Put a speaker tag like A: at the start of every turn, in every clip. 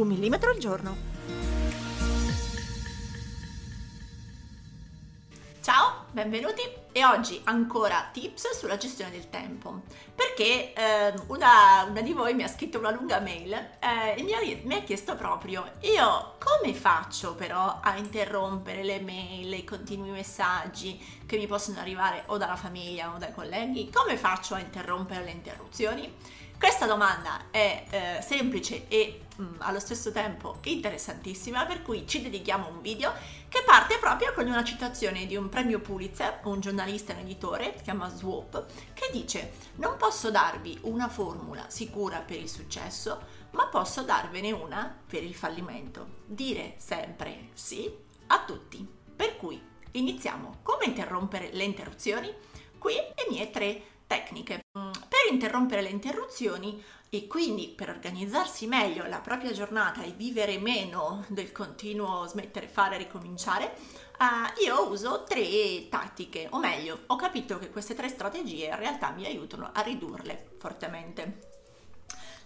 A: Un millimetro al giorno.
B: Ciao, benvenuti e oggi ancora tips sulla gestione del tempo perché eh, una, una, di voi mi ha scritto una lunga mail eh, e mi ha, mi ha, chiesto proprio io come faccio però a interrompere le mail, i continui messaggi che mi possono arrivare o dalla famiglia o dai colleghi, come faccio a interrompere le interruzioni? Questa domanda è eh, semplice e mh, mm, allo stesso tempo interessantissima, per cui ci dedichiamo un video che parte proprio con una citazione di un premio Pulitzer, un giornalista e un editore, si chiama Swoop, che dice non posso darvi una formula sicura per il successo, ma posso darvene una per il fallimento. Dire sempre sì a tutti. Per cui iniziamo. Come interrompere le interruzioni? Qui le mie tre tecniche. Per interrompere le interruzioni e quindi per organizzarsi meglio la propria giornata e vivere meno del continuo smettere, fare, ricominciare, uh, io uso tre tattiche, o meglio, ho capito che queste tre strategie in realtà mi aiutano a ridurle fortemente.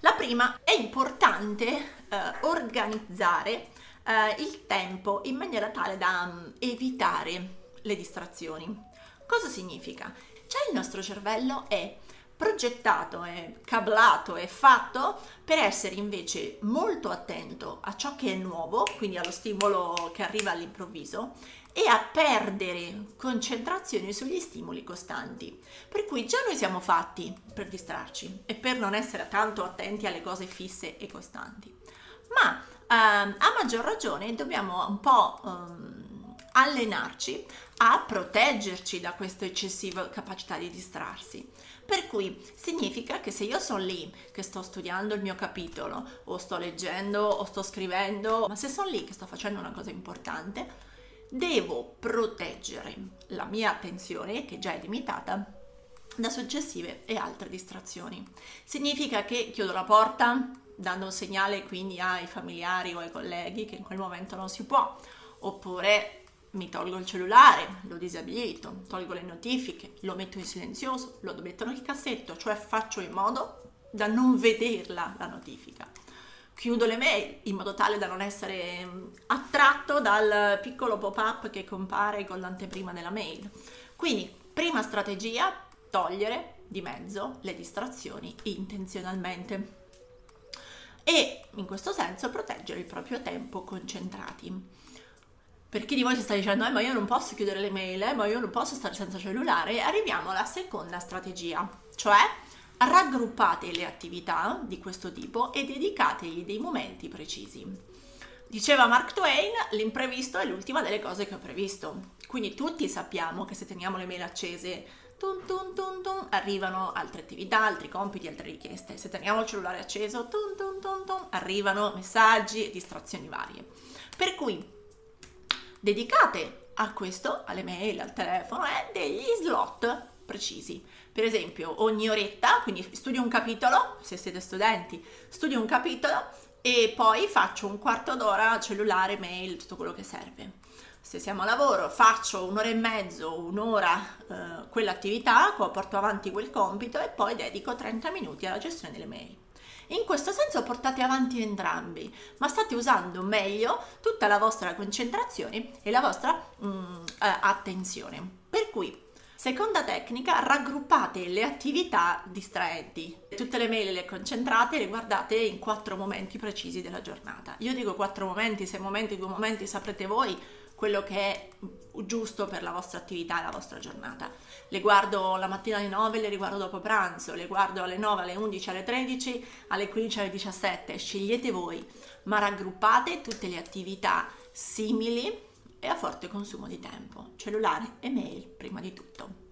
B: La prima è importante uh, organizzare uh, il tempo in maniera tale da um, evitare le distrazioni. Cosa significa? Cioè il nostro cervello è progettato, è cablato, è fatto per essere invece molto attento a ciò che è nuovo, quindi allo stimolo che arriva all'improvviso, e a perdere concentrazione sugli stimoli costanti. Per cui già noi siamo fatti per distrarci e per non essere tanto attenti alle cose fisse e costanti. Ma ehm, a maggior ragione dobbiamo un po' ehm, allenarci a proteggerci da questa eccessiva capacità di distrarsi. Per cui significa che se io sono lì che sto studiando il mio capitolo o sto leggendo o sto scrivendo, ma se sono lì che sto facendo una cosa importante, devo proteggere la mia attenzione, che già è limitata, da successive e altre distrazioni. Significa che chiudo la porta dando un segnale quindi ai familiari o ai colleghi che in quel momento non si può, oppure mi tolgo il cellulare, lo disabilito, tolgo le notifiche, lo metto in silenzioso, lo metto nel cassetto, cioè faccio in modo da non vederla la notifica. Chiudo le mail in modo tale da non essere mm, attratto dal piccolo pop-up che compare con l'anteprima della mail. Quindi, prima strategia, togliere di mezzo le distrazioni intenzionalmente e in questo senso proteggere il proprio tempo concentrati. Per chi di voi si sta dicendo, eh, ma io non posso chiudere le mail, eh, ma io non posso stare senza cellulare, arriviamo alla seconda strategia, cioè raggruppate le attività di questo tipo e dedicategli dei momenti precisi. Diceva Mark Twain, l'imprevisto è l'ultima delle cose che ho previsto. Quindi tutti sappiamo che se teniamo le mail accese, tum, tum, tum, tum, arrivano altre attività, altri compiti, altre richieste. Se teniamo il cellulare acceso, arrivano messaggi distrazioni varie. Per cui dedicate a questo, alle mail, al telefono, eh, degli slot precisi. Per esempio, ogni oretta, quindi studio un capitolo, se siete studenti, studio un capitolo e poi faccio un quarto d'ora cellulare, mail, tutto quello che serve. Se siamo a lavoro, faccio un'ora e mezzo, un'ora eh, quell'attività, porto avanti quel compito e poi dedico 30 minuti alla gestione delle mail. In questo senso portate avanti entrambi, ma state usando meglio tutta la vostra concentrazione e la vostra mm, eh, attenzione. Per cui Seconda tecnica, raggruppate le attività distraenti. Tutte le mail le concentrate e le guardate in quattro momenti precisi della giornata. Io dico quattro momenti, sei momenti, due momenti, saprete voi quello che è giusto per la vostra attività e la vostra giornata. Le guardo la mattina alle 9, le riguardo dopo pranzo, le guardo alle 9, alle 11, alle 13, alle 15, alle 17, scegliete voi, ma raggruppate tutte le attività simili e a forte consumo di tempo, cellulare e mail prima di tutto.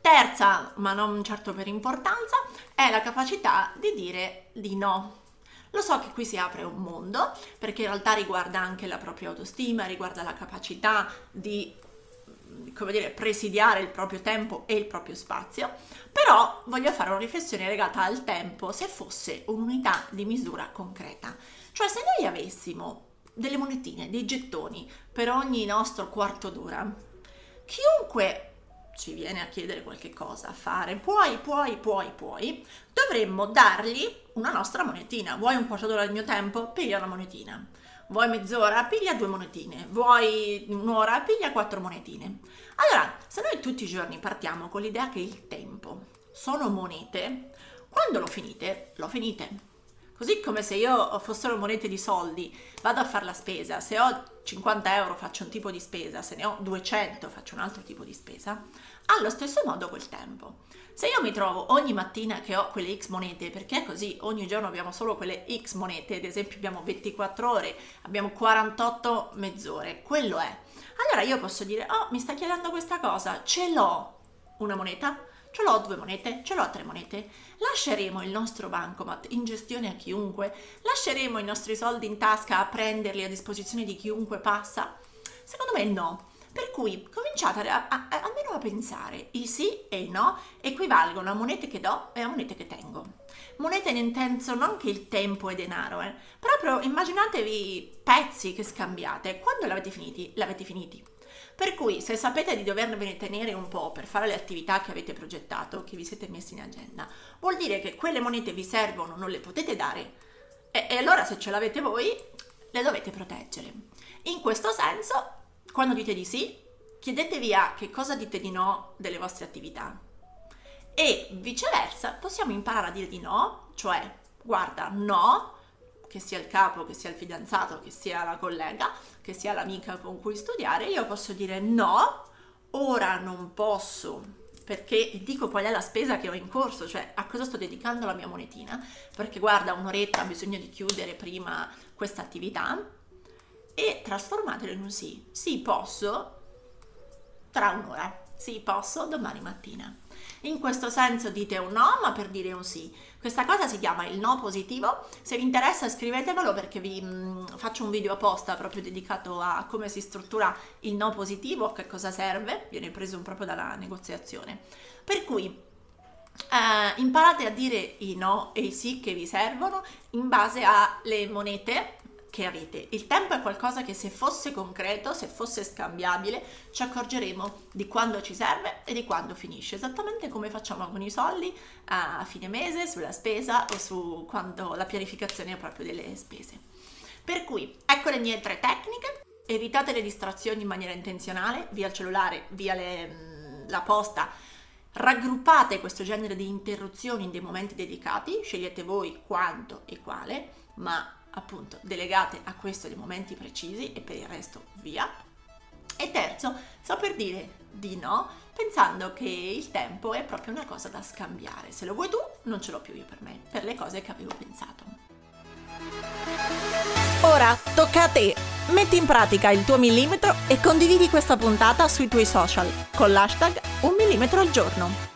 B: Terza, ma non certo per importanza, è la capacità di dire di no. Lo so che qui si apre un mondo, perché in realtà riguarda anche la propria autostima, riguarda la capacità di come dire, presidiare il proprio tempo e il proprio spazio, però voglio fare una riflessione legata al tempo se fosse un'unità di misura concreta. Cioè se noi avessimo delle monetine, dei gettoni per ogni nostro quarto d'ora, chiunque ci viene a chiedere qualche cosa, a fare, puoi, puoi, puoi, puoi, dovremmo dargli una nostra monetina. Vuoi un quarto d'ora del mio tempo? Piglia una monetina. Vuoi mezz'ora? Piglia due monetine. Vuoi un'ora? Piglia quattro monetine. Allora, se noi tutti i giorni partiamo con l'idea che il tempo sono monete, quando lo finite, lo finite. Così come se io fossero monete di soldi, vado a fare la spesa, se ho 50 euro faccio un tipo di spesa, se ne ho 200 faccio un altro tipo di spesa, allo stesso modo quel tempo. Se io mi trovo ogni mattina che ho quelle X monete, perché è così, ogni giorno abbiamo solo quelle X monete, ad esempio abbiamo 24 ore, abbiamo 48 mezz'ore, quello è. Allora io posso dire, oh, mi sta chiedendo questa cosa, ce l'ho una moneta? Ce l'ho due monete, ce l'ho tre monete. Lasceremo il nostro bancomat in gestione a chiunque? Lasceremo i nostri soldi in tasca a prenderli a disposizione di chiunque passa? Secondo me no. Per cui cominciate a, a, a, almeno a pensare, il sì e il no equivalgono a monete che do e a monete che tengo. Monete in intenso non che il tempo è denaro, eh, proprio immaginatevi pezzi che scambiate, quando l'avete finiti, l'avete finiti. Per cui se sapete di doverne tenere un po' per fare le attività che avete progettato, che vi siete messi in agenda, vuol dire che quelle monete vi servono, non le potete dare e, e allora se ce l'avete voi le dovete proteggere. In questo senso, quando dite di sì, chiedetevi a che cosa dite di no delle vostre attività. E viceversa, possiamo imparare a dire di no, cioè guarda, no, che sia il capo, che sia il fidanzato, che sia la collega, che sia l'amica con cui studiare, io posso dire no, ora non posso perché dico qual è la spesa che ho in corso, cioè a cosa sto dedicando la mia monetina, perché guarda un'oretta ho bisogno di chiudere prima questa attività e trasformatelo in un sì. Sì, posso tra un'ora. Sì, posso domani mattina. In questo senso dite un no, ma per dire un sì. Questa cosa si chiama il no positivo. Se vi interessa scrivetemelo perché vi mh, mm, faccio un video apposta proprio dedicato a come si struttura il no positivo, a che cosa serve, viene preso proprio dalla negoziazione. Per cui Uh, imparate a dire i no e i sì che vi servono in base alle monete che avete. Il tempo è qualcosa che se fosse concreto, se fosse scambiabile, ci accorgeremo di quando ci serve e di quando finisce, esattamente come facciamo con i soldi a fine mese, sulla spesa o su quando la pianificazione proprio delle spese. Per cui, ecco le mie tre tecniche. Evitate le distrazioni in maniera intenzionale, via il cellulare, via le, mm, la posta, raggruppate questo genere di interruzioni in dei momenti dedicati, scegliete voi quanto e quale, ma appunto delegate a questo dei momenti precisi e per il resto via. E terzo, saper dire di no pensando che il tempo è proprio una cosa da scambiare. Se lo vuoi tu, non ce l'ho più io per me, per le cose che avevo pensato.
A: Ora tocca a te! Metti in pratica il tuo millimetro e condividi questa puntata sui tuoi social con l'hashtag un millimetro al giorno